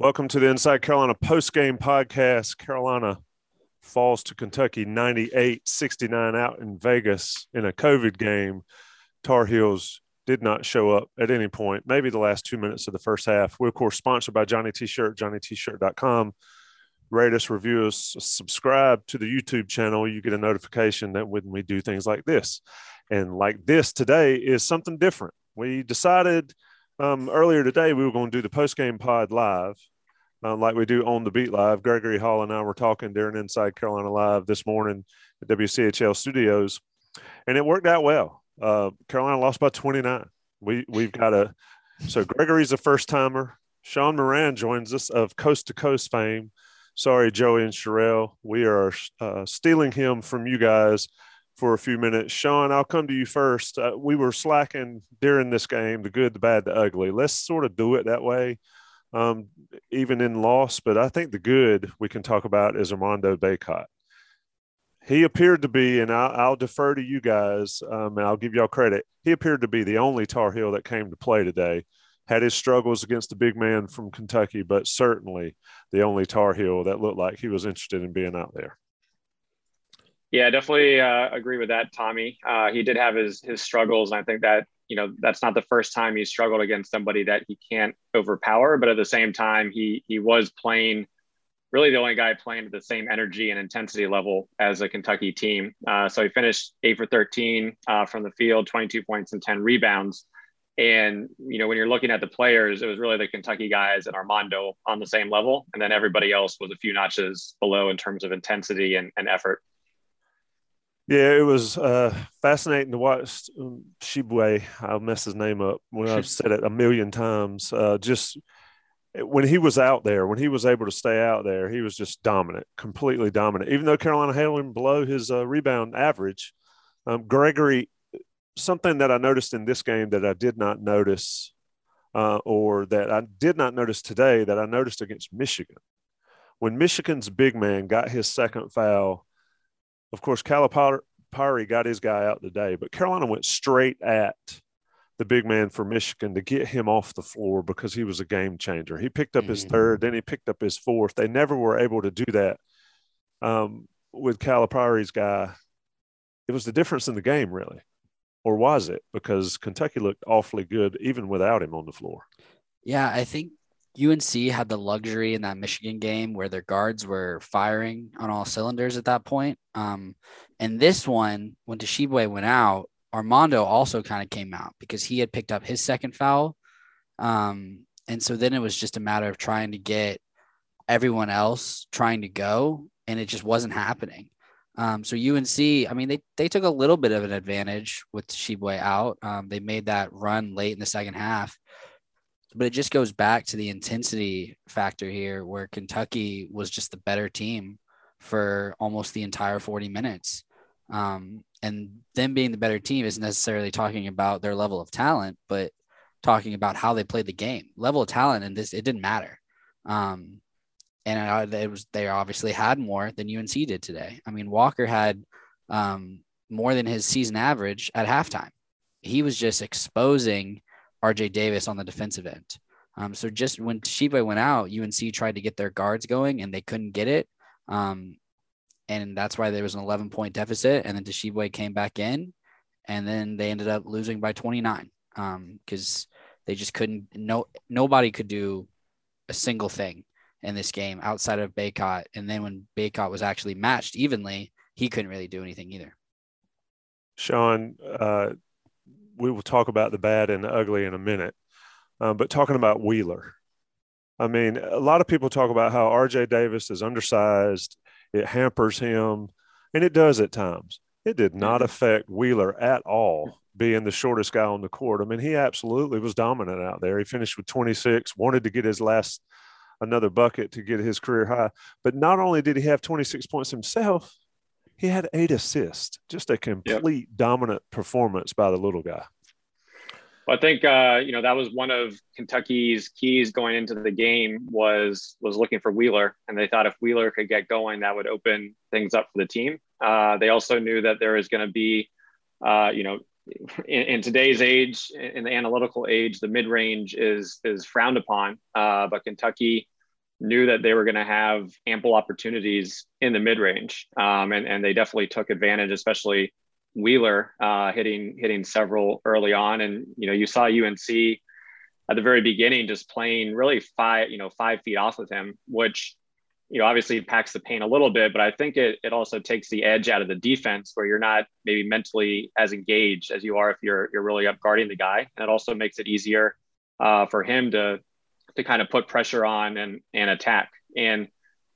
Welcome to the Inside Carolina post game podcast. Carolina falls to Kentucky 98 69 out in Vegas in a COVID game. Tar Heels did not show up at any point, maybe the last two minutes of the first half. We're, of course, sponsored by Johnny T Shirt, johnnytshirt.com. Rate us, review us, subscribe to the YouTube channel. You get a notification that when we do things like this. And like this today is something different. We decided um, earlier today, we were going to do the post game pod live, uh, like we do on the beat live. Gregory Hall and I were talking during Inside Carolina Live this morning at WCHL studios, and it worked out well. Uh, Carolina lost by 29. We we've got a so Gregory's a first timer. Sean Moran joins us of Coast to Coast fame. Sorry, Joey and Sherelle, we are uh, stealing him from you guys for a few minutes. Sean, I'll come to you first. Uh, we were slacking during this game, the good, the bad, the ugly. Let's sort of do it that way, um, even in loss. But I think the good we can talk about is Armando Bacot. He appeared to be, and I'll, I'll defer to you guys, um, and I'll give y'all credit. He appeared to be the only Tar Heel that came to play today. Had his struggles against the big man from Kentucky, but certainly the only Tar Heel that looked like he was interested in being out there. Yeah, definitely uh, agree with that, Tommy. Uh, he did have his his struggles, and I think that you know that's not the first time he struggled against somebody that he can't overpower. But at the same time, he he was playing really the only guy playing at the same energy and intensity level as a Kentucky team. Uh, so he finished eight for 13 uh, from the field, 22 points and 10 rebounds. And you know when you're looking at the players, it was really the Kentucky guys and Armando on the same level, and then everybody else was a few notches below in terms of intensity and, and effort. Yeah, it was uh, fascinating to watch um, Tshiebwe. I'll mess his name up when I've said it a million times. Uh, just when he was out there, when he was able to stay out there, he was just dominant, completely dominant. Even though Carolina held him below his uh, rebound average, um, Gregory, something that I noticed in this game that I did not notice, uh, or that I did not notice today, that I noticed against Michigan. When Michigan's big man got his second foul of course, Calipari got his guy out today, but Carolina went straight at the big man for Michigan to get him off the floor because he was a game changer. He picked up mm-hmm. his third, then he picked up his fourth. They never were able to do that um, with Calipari's guy. It was the difference in the game, really. Or was it? Because Kentucky looked awfully good even without him on the floor. Yeah, I think UNC had the luxury in that Michigan game where their guards were firing on all cylinders at that point. Um, and this one, when Tshiebwe went out, Armando also kind of came out because he had picked up his second foul. Um, and so then it was just a matter of trying to get everyone else trying to go, and it just wasn't happening. Um, so UNC, I mean, they they took a little bit of an advantage with Tshiebwe out. Um, they made that run late in the second half, but it just goes back to the intensity factor here where Kentucky was just the better team for almost the entire 40 minutes. Um, and them being the better team isn't necessarily talking about their level of talent, but talking about how they played the game. Level of talent and this, it didn't matter. Um, and it was they obviously had more than UNC did today. I mean, Walker had um, more than his season average at halftime. He was just exposing RJ Davis on the defensive end. Um, so just when Tshiebwe went out, UNC tried to get their guards going and they couldn't get it. Um, and that's why there was an 11 point deficit. And then Tshiebwe came back in and then they ended up losing by 29 because um, they just couldn't, no, nobody could do a single thing in this game outside of Bacot. And then when Bacot was actually matched evenly, he couldn't really do anything either. Sean, uh, we will talk about the bad and the ugly in a minute. Um, but talking about Wheeler, I mean, a lot of people talk about how RJ Davis is undersized, it hampers him, and it does at times. It did not mm-hmm. affect Wheeler at all being the shortest guy on the court. I mean, he absolutely was dominant out there. He finished with 26, wanted to get his last another bucket to get his career high. But not only did he have 26 points himself, he had eight assists. Just a complete yep. dominant performance by the little guy. Well, I think uh, you know that was one of Kentucky's keys going into the game was was looking for Wheeler, and they thought if Wheeler could get going, that would open things up for the team. Uh, they also knew that there is going to be, uh, you know, in, in, today's age, in the analytical age, the mid range is is frowned upon. Uh, but Kentucky knew that they were going to have ample opportunities in the mid range, um, and and they definitely took advantage, especially Wheeler uh, hitting hitting several early on, and you know you saw UNC at the very beginning just playing really five you know five feet off of him, which you know obviously packs the paint a little bit, but I think it it also takes the edge out of the defense where you're not maybe mentally as engaged as you are if you're you're really up guarding the guy, and it also makes it easier uh, for him to to kind of put pressure on and and attack and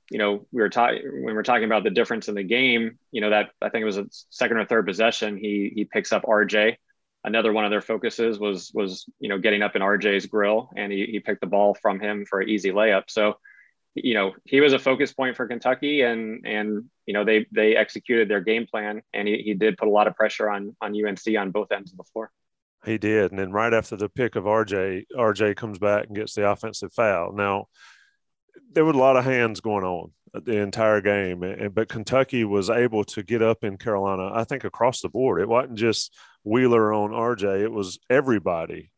you know, we were talking when we were talking about the difference in the game. You know, that I think it was a second or third possession. He he picks up RJ. Another one of their focuses was was you know getting up in RJ's grill, and he he picked the ball from him for an easy layup. So, you know, he was a focus point for Kentucky, and and you know they they executed their game plan, and he, he did put a lot of pressure on on UNC on both ends of the floor. He did, and then right after the pick of RJ, RJ comes back and gets the offensive foul. Now there were a lot of hands going on the entire game, but Kentucky was able to get up in Carolina. I think across the board, it wasn't just Wheeler on RJ; it was everybody.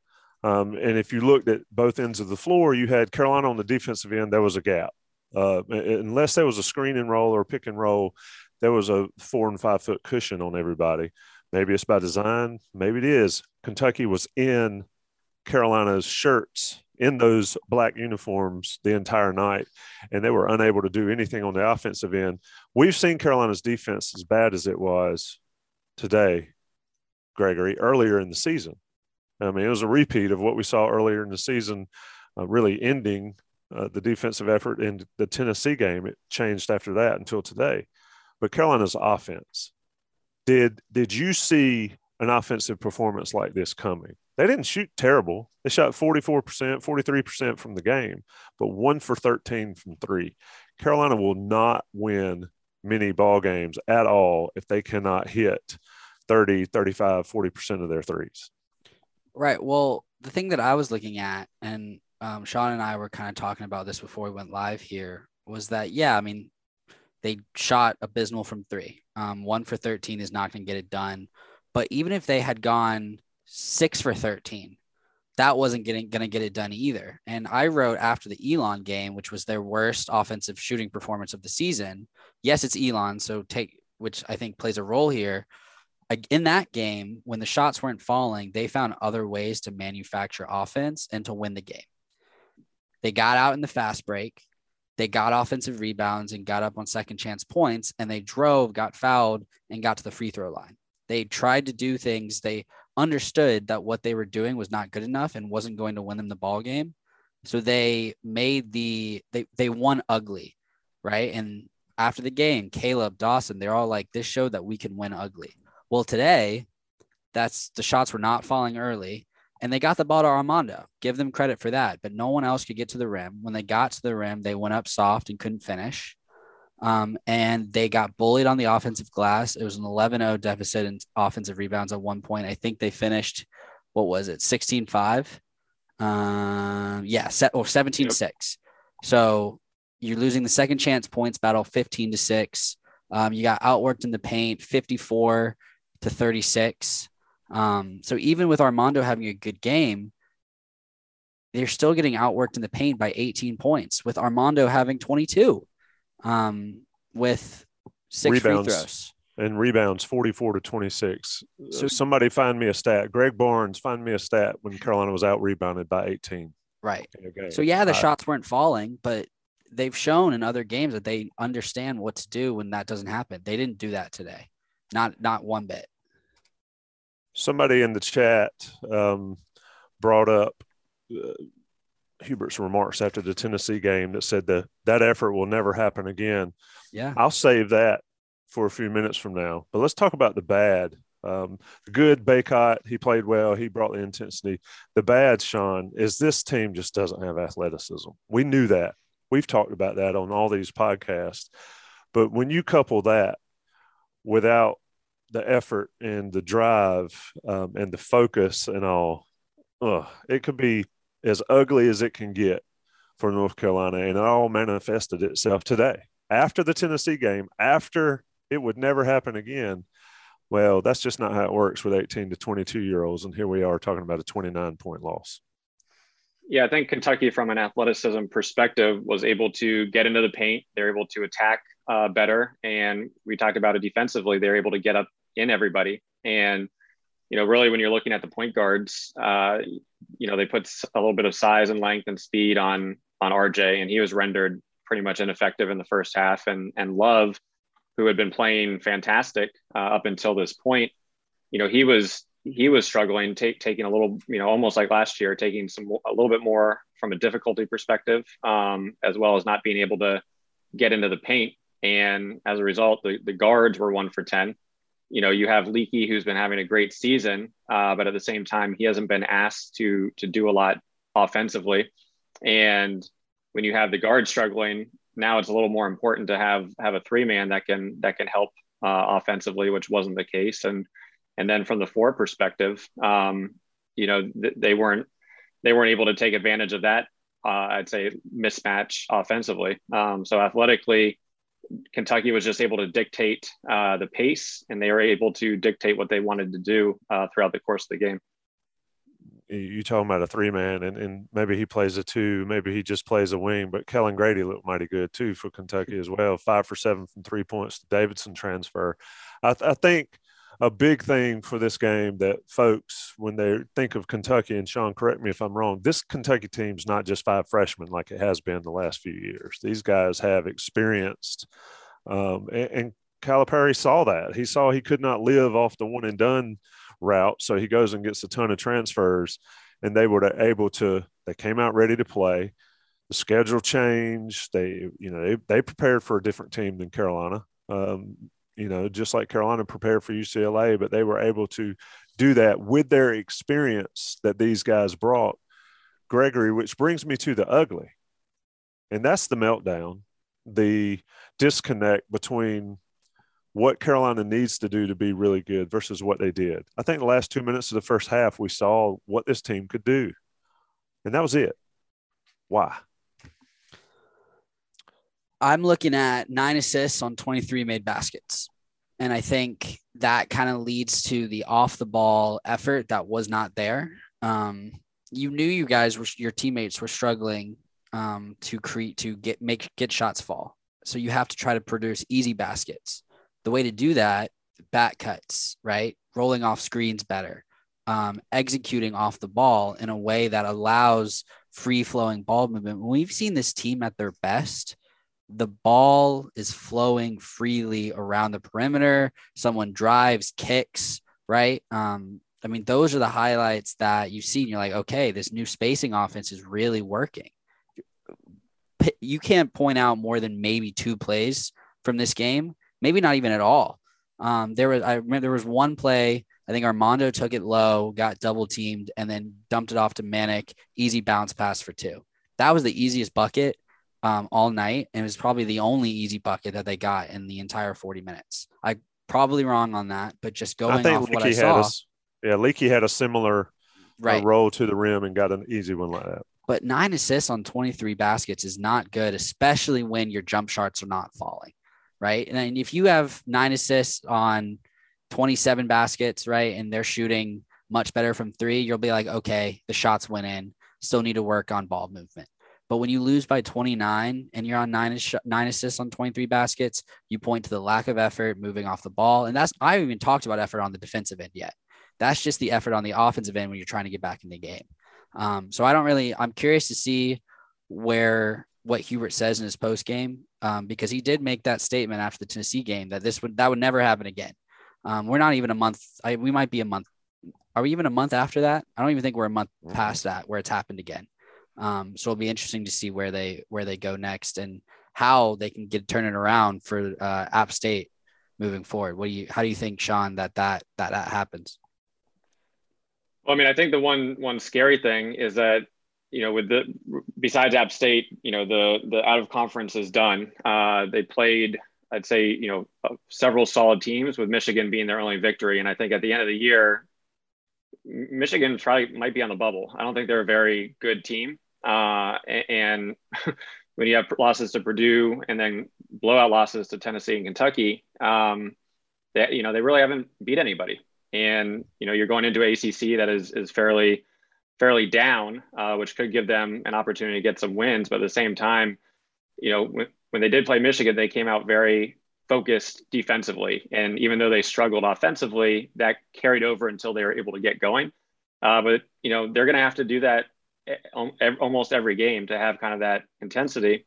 Um, and if you looked at both ends of the floor, you had Carolina on the defensive end. There was a gap, uh, unless there was a screen and roll or pick and roll. There was a four and five foot cushion on everybody. Maybe it's by design. Maybe it is. Kentucky was in Carolina's shirts in those black uniforms the entire night, and they were unable to do anything on the offensive end. We've seen Carolina's defense as bad as it was today, Gregory, earlier in the season. I mean, it was a repeat of what we saw earlier in the season, uh, really ending uh, the defensive effort in the Tennessee game. It changed after that until today. But Carolina's offense, did did you see an offensive performance like this coming? They didn't shoot terrible. They shot 44%, 43% from the game, but one for 13 from three. Carolina will not win many ball games at all if they cannot hit 30, 35, 40% of their threes. Right. Well, the thing that I was looking at, and um, Sean and I were kind of talking about this before we went live here, was that, yeah, I mean, they shot abysmal from three. Um, one for 13 is not going to get it done. But even if they had gone six for 13. That wasn't getting going to get it done either. And I wrote after the Elon game, which was their worst offensive shooting performance of the season. Yes, it's Elon, so take which I think plays a role here. In that game, when the shots weren't falling, they found other ways to manufacture offense and to win the game. They got out in the fast break, they got offensive rebounds and got up on second chance points, and they drove, got fouled, and got to the free throw line. They tried to do things. They understood that what they were doing was not good enough and wasn't going to win them the ball game. So they made the they they won ugly, right? And after the game, Caleb Dawson, they're all like, "This showed that we can win ugly." Well, today, that's the shots were not falling early, and they got the ball to Armando. Give them credit for that, but no one else could get to the rim. When they got to the rim, they went up soft and couldn't finish. Um, and they got bullied on the offensive glass. It was an 11 0 deficit in offensive rebounds at one point. I think they finished, what was it, 16 5? Um, yeah, set, or 17 yep. 6. So you're losing the second chance points battle 15 to 6. Um, you got outworked in the paint 54 to 36. Um, so even with Armando having a good game, they're still getting outworked in the paint by 18 points with Armando having 22 um, with six rebounds. free throws. And rebounds 44 to 26. So somebody find me a stat. Greg Barnes, find me a stat when Carolina was out rebounded by 18. Right. So yeah, the shots weren't falling, but they've shown in other games that they understand what to do when that doesn't happen. They didn't do that today. Not not one bit. Somebody in the chat um, brought up uh, Hubert's remarks after the Tennessee game that said that that effort will never happen again. Yeah, I'll save that for a few minutes from now. But let's talk about the bad. Um, the good Bacot, he played well. He brought the intensity. The bad, Sean, is this team just doesn't have athleticism. We knew that. We've talked about that on all these podcasts. But when you couple that without the effort and the drive um, and the focus and all, uh, it could be as ugly as it can get for North Carolina. And it all manifested itself today after the Tennessee game, after it would never happen again. Well, that's just not how it works with 18 to 22 year olds. And here we are talking about a 29 point loss. Yeah, I think Kentucky, from an athleticism perspective, was able to get into the paint. They're able to attack uh, better. And we talked about it defensively. They're able to get up in everybody. And, you know, really when you're looking at the point guards, uh, you know, they put a little bit of size and length and speed on on RJ, and he was rendered pretty much ineffective in the first half. And and Love, who had been playing fantastic uh, up until this point, you know, he was he was struggling, take, taking a little, you know, almost like last year, taking some a little bit more from a difficulty perspective, um, as well as not being able to get into the paint. And as a result, the, the guards were one for 10. You know, you have Leaky, who's been having a great season, uh, but at the same time, he hasn't been asked to to do a lot offensively. And when you have the guard struggling, now it's a little more important to have have a three man that can that can help uh, offensively, which wasn't the case. And and then from the four perspective, um, you know, th- they weren't they weren't able to take advantage of that. Uh, I'd say mismatch offensively. Um, so athletically, Kentucky was just able to dictate uh, the pace, and they were able to dictate what they wanted to do uh, throughout the course of the game. You talking about a three man, and, and maybe he plays a two, maybe he just plays a wing. But Kellan Grady looked mighty good too for Kentucky as well. Five for seven from three points. The Davidson transfer. I, th- I think a big thing for this game that folks, when they think of Kentucky, and Sean, correct me if I'm wrong, this Kentucky team's not just five freshmen like it has been the last few years. These guys have experienced, um, and, and Calipari saw that. He saw he could not live off the one and done route, so he goes and gets a ton of transfers, and they were able to. They came out ready to play. The schedule changed. They, you know, they, they prepared for a different team than Carolina. Um, you know, just like Carolina prepared for UCLA, but they were able to do that with their experience that these guys brought. Gregory, which brings me to the ugly. And that's the meltdown, the disconnect between what Carolina needs to do to be really good versus what they did. I think the last two minutes of the first half, we saw what this team could do. And that was it. Why? I'm looking at nine assists on 23 made baskets. And I think that kind of leads to the off the ball effort that was not there. Um, you knew you guys were your teammates were struggling um, to create to get make get shots fall. So you have to try to produce easy baskets. The way to do that, back cuts, right? Rolling off screens better, um, executing off the ball in a way that allows free flowing ball movement. We've seen this team at their best, the ball is flowing freely around the perimeter. Someone drives, kicks, right? Um, I mean, those are the highlights that you see, and you're like, okay, this new spacing offense is really working. You can't point out more than maybe two plays from this game, maybe not even at all. Um, there was, I remember there was one play. I think Armando took it low, got double teamed, and then dumped it off to Manek. Easy bounce pass for two. That was the easiest bucket um, all night. And it was probably the only easy bucket that they got in the entire 40 minutes. I probably wrong on that, but just going off Leaky what I saw. A, yeah, Leaky had a similar uh, right. uh, roll to the rim and got an easy one like that. But nine assists on 23 baskets is not good, especially when your jump shots are not falling. Right. And if you have nine assists on 27 baskets, right, and they're shooting much better from three, you'll be like, okay, the shots went in. Still need to work on ball movement. But when you lose by 29 and you're on nine, nine assists on 23 baskets, you point to the lack of effort moving off the ball. And that's, I haven't even talked about effort on the defensive end yet. That's just the effort on the offensive end when you're trying to get back in the game. Um, so I don't really, I'm curious to see where, what Hubert says in his post game, um, because he did make that statement after the Tennessee game that this would, that would never happen again. Um, we're not even a month. I, we might be a month. Are we even a month after that? I don't even think we're a month mm-hmm. past that where it's happened again. Um, so it'll be interesting to see where they where they go next and how they can get turn it around for uh, App State moving forward. What do you how do you think, Sean, that that that, that happens? Well, I mean, I think the one one scary thing is that you know, with the besides App State, you know, the the out of conference is done. Uh, they played, I'd say, you know, several solid teams with Michigan being their only victory. And I think at the end of the year, Michigan probably might be on the bubble. I don't think they're a very good team. Uh, and when you have losses to Purdue and then blowout losses to Tennessee and Kentucky, um, that you know they really haven't beat anybody. And you know you're going into ACC that is is fairly fairly down, uh, which could give them an opportunity to get some wins. But at the same time, you know when, when they did play Michigan, they came out very focused defensively, and even though they struggled offensively, that carried over until they were able to get going. Uh, but you know they're going to have to do that almost every game to have kind of that intensity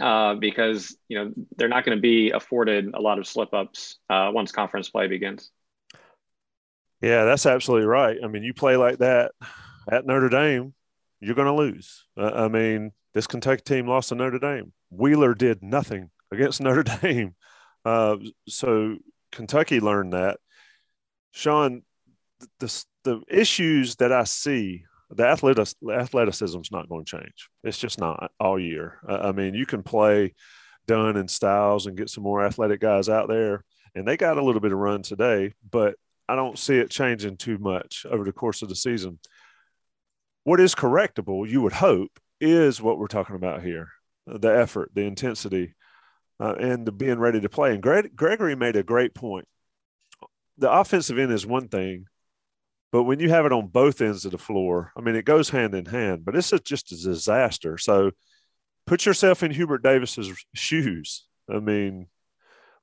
uh, because you know they're not going to be afforded a lot of slip ups uh, once conference play begins. Yeah, that's absolutely right. I mean, you play like that at Notre Dame, you're going to lose. Uh, I mean, this Kentucky team lost to Notre Dame. Wheeler did nothing against Notre Dame, uh, so Kentucky learned that. Sean, the the issues that I see the athletic, athleticism is not going to change. It's just not all year. I mean, you can play Dunn and Styles and get some more athletic guys out there, and they got a little bit of run today, but I don't see it changing too much over the course of the season. What is correctable, you would hope, is what we're talking about here the effort, the intensity, uh, and the being ready to play. And Greg, Gregory made a great point. The offensive end is one thing, but when you have it on both ends of the floor, I mean, it goes hand in hand, but it's just a disaster. So put yourself in Hubert Davis's shoes. I mean,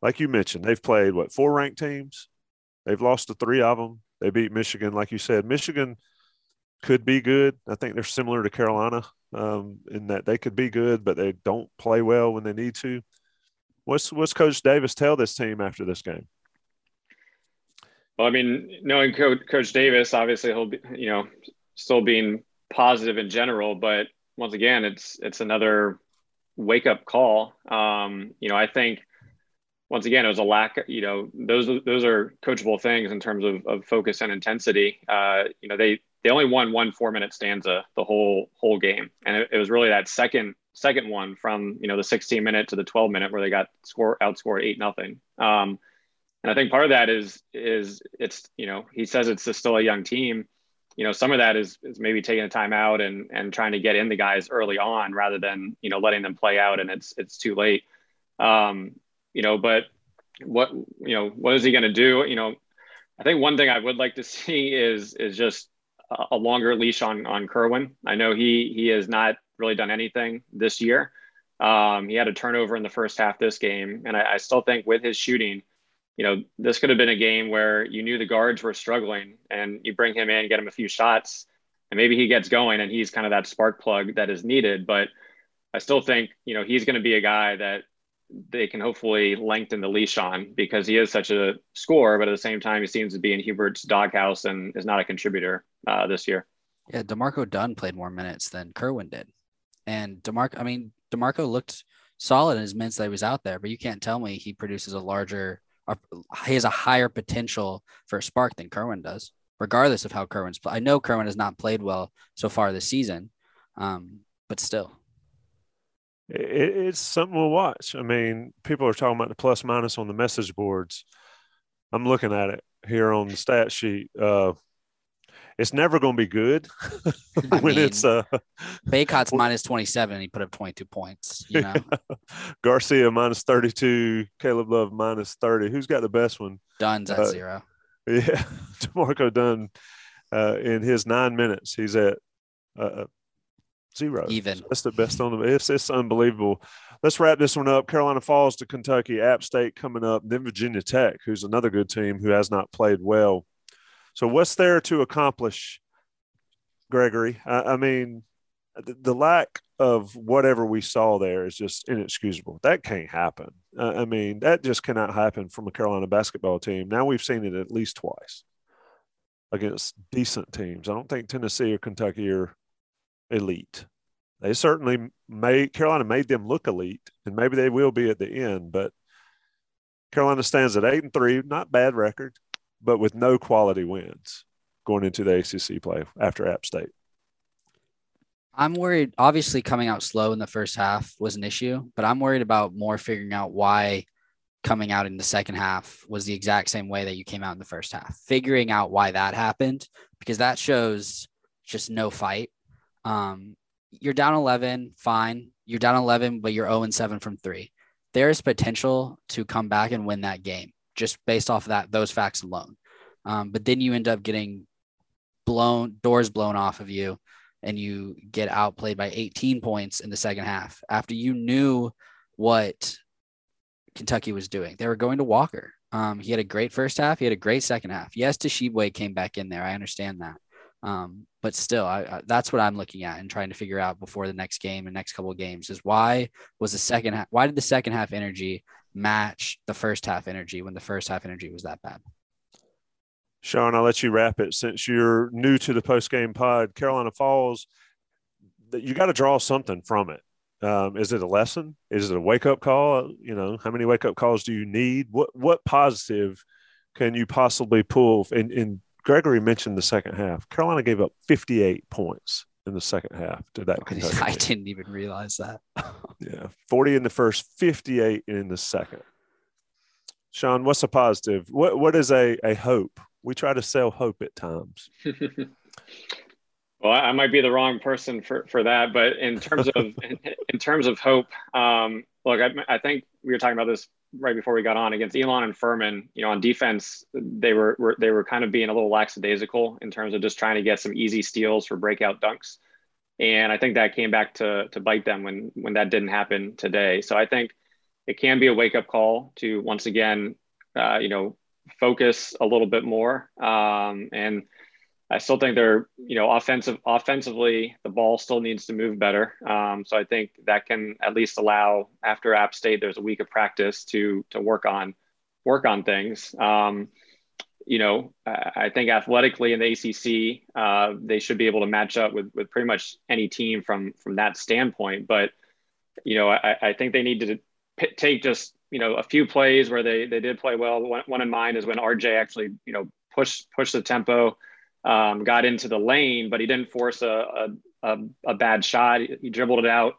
like you mentioned, they've played what four ranked teams. They've lost to three of them. They beat Michigan, like you said. Michigan could be good. I think they're similar to Carolina um, in that they could be good, but they don't play well when they need to. What's what's Coach Davis tell this team after this game? Well, I mean, knowing Coach, Coach Davis, obviously he'll be, you know, still being positive in general, but once again, it's it's another wake up call. Um, you know, I think once again, it was a lack. You know, those those are coachable things in terms of, of focus and intensity. Uh, you know, they they only won one four minute stanza the whole whole game, and it, it was really that second second one from you know the 16 minute to the 12 minute where they got score outscored eight nothing. Um, and I think part of that is is it's you know he says it's still a young team. You know, some of that is is maybe taking a time out and and trying to get in the guys early on rather than you know letting them play out and it's it's too late. Um, you know, but what you know what is he going to do? You know, I think one thing I would like to see is is just a longer leash on on Kerwin. I know he he has not really done anything this year. Um, he had a turnover in the first half this game, and I, I still think with his shooting you know, this could have been a game where you knew the guards were struggling and you bring him in, get him a few shots, and maybe he gets going and he's kind of that spark plug that is needed. But I still think, you know, he's going to be a guy that they can hopefully lengthen the leash on because he is such a scorer, but at the same time, he seems to be in Hubert's doghouse and is not a contributor uh, this year. Yeah, D'Marco Dunn played more minutes than Kerwin did. And D'Marco, I mean, D'Marco looked solid in his minutes that he was out there, but you can't tell me he produces a larger he has a higher potential for a spark than Kerwin does, regardless of how Kerwin's. I know Kerwin has not played well so far this season, um, but still, it, it's something we'll watch. I mean, people are talking about the plus minus on the message boards. I'm looking at it here on the stat sheet. Uh, it's never going to be good when mean, it's uh Bacot's minus 27 he put up 22 points you know? Garcia minus 32 Caleb Love minus 30 who's got the best one? Dunn's at uh, zero. yeah D'Marco Dunn uh, in his nine minutes he's at uh, uh, zero. Even. So that's the best on the it's, it's unbelievable. Let's wrap this one up. Carolina Falls to Kentucky App State coming up then Virginia Tech who's another good team who has not played well so, what's there to accomplish, Gregory? I, I mean, the, the, lack of whatever we saw there is just inexcusable. That can't happen. Uh, I mean, that just cannot happen from a Carolina basketball team. Now we've seen it at least twice against decent teams. I don't think Tennessee or Kentucky are elite. They certainly made Carolina made them look elite, and maybe they will be at the end. But Carolina stands at eight and three, not bad record but with no quality wins going into the ACC play after App State. I'm worried. Obviously, coming out slow in the first half was an issue, but I'm worried about more figuring out why coming out in the second half was the exact same way that you came out in the first half. Figuring out why that happened because that shows just no fight. Um, you're down 11, fine. You're down 11, but you're 0 and 7 from three. There is potential to come back and win that game just based off of that those facts alone. Um, but then you end up getting blown doors blown off of you, and you get outplayed by 18 points in the second half after you knew what Kentucky was doing. They were going to Walker. Um, he had a great first half. He had a great second half. Yes, Tshiebwe came back in there. I understand that. Um, but still, I, I, that's what I'm looking at and trying to figure out before the next game and next couple of games is why was the second half, why did the second half energy match the first half energy when the first half energy was that bad? Sean, I'll let you wrap it since you're new to the post game pod. Carolina Falls, you got to draw something from it. Um, is it a lesson? Is it a wake up call? You know, how many wake up calls do you need? What what positive can you possibly pull? And, and Gregory mentioned the second half. Carolina gave up 58 points in the second half to that. Kentucky I didn't even realize that. yeah, 40 in the first, 58 in the second. Sean, what's a positive? What what is a a hope? We try to sell hope at times. well, I might be the wrong person for, for that, but in terms of in, in, terms of hope, um, look, I, I think we were talking about this right before we got on against Elon and Furman, you know, on defense, they were, were, they were kind of being a little lackadaisical in terms of just trying to get some easy steals for breakout dunks. And I think that came back to to bite them when when that didn't happen today. So I think it can be a wake up call to once again, uh, you know, focus a little bit more. Um, and I still think they're, you know, offensive offensively, the ball still needs to move better. Um, so I think that can at least allow after App State, there's a week of practice to to work on work on things. Um, you know, I think athletically in the ACC, uh, they should be able to match up with with pretty much any team from from that standpoint. But you know, I, I think they need to p- take just you know a few plays where they they did play well. One, one in mind is when RJ actually you know push push the tempo um, got into the lane, but he didn't force a, a, a, bad shot. He dribbled it out,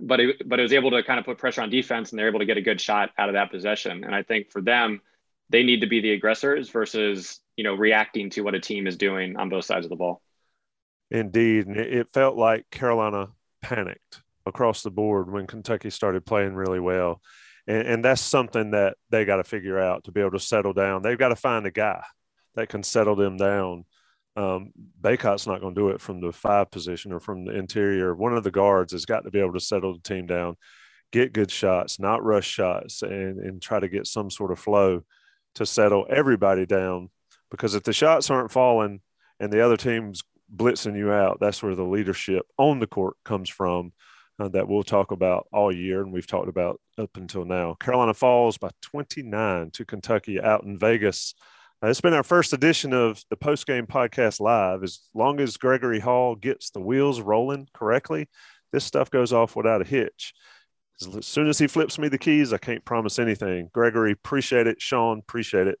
but it, but it was able to kind of put pressure on defense, and they're able to get a good shot out of that possession. And I think for them, they need to be the aggressors versus you know reacting to what a team is doing on both sides of the ball. Indeed, and it felt like Carolina panicked across the board when Kentucky started playing really well. And, and that's something that they got to figure out to be able to settle down. They've got to find a guy that can settle them down um, Bacot's not going to do it from the five position or from the interior. One of the guards has got to be able to settle the team down, get good shots, not rush shots, and and try to get some sort of flow to settle everybody down. Because if the shots aren't falling and the other team's blitzing you out, that's where the leadership on the court comes from. Uh, that we'll talk about all year, and we've talked about up until now. Carolina falls by 29 to Kentucky out in Vegas. Uh, it's been our first edition of the post game podcast live. As long as Gregory Hall gets the wheels rolling correctly, this stuff goes off without a hitch. As soon as he flips me the keys, I can't promise anything. Gregory, appreciate it. Sean, appreciate it.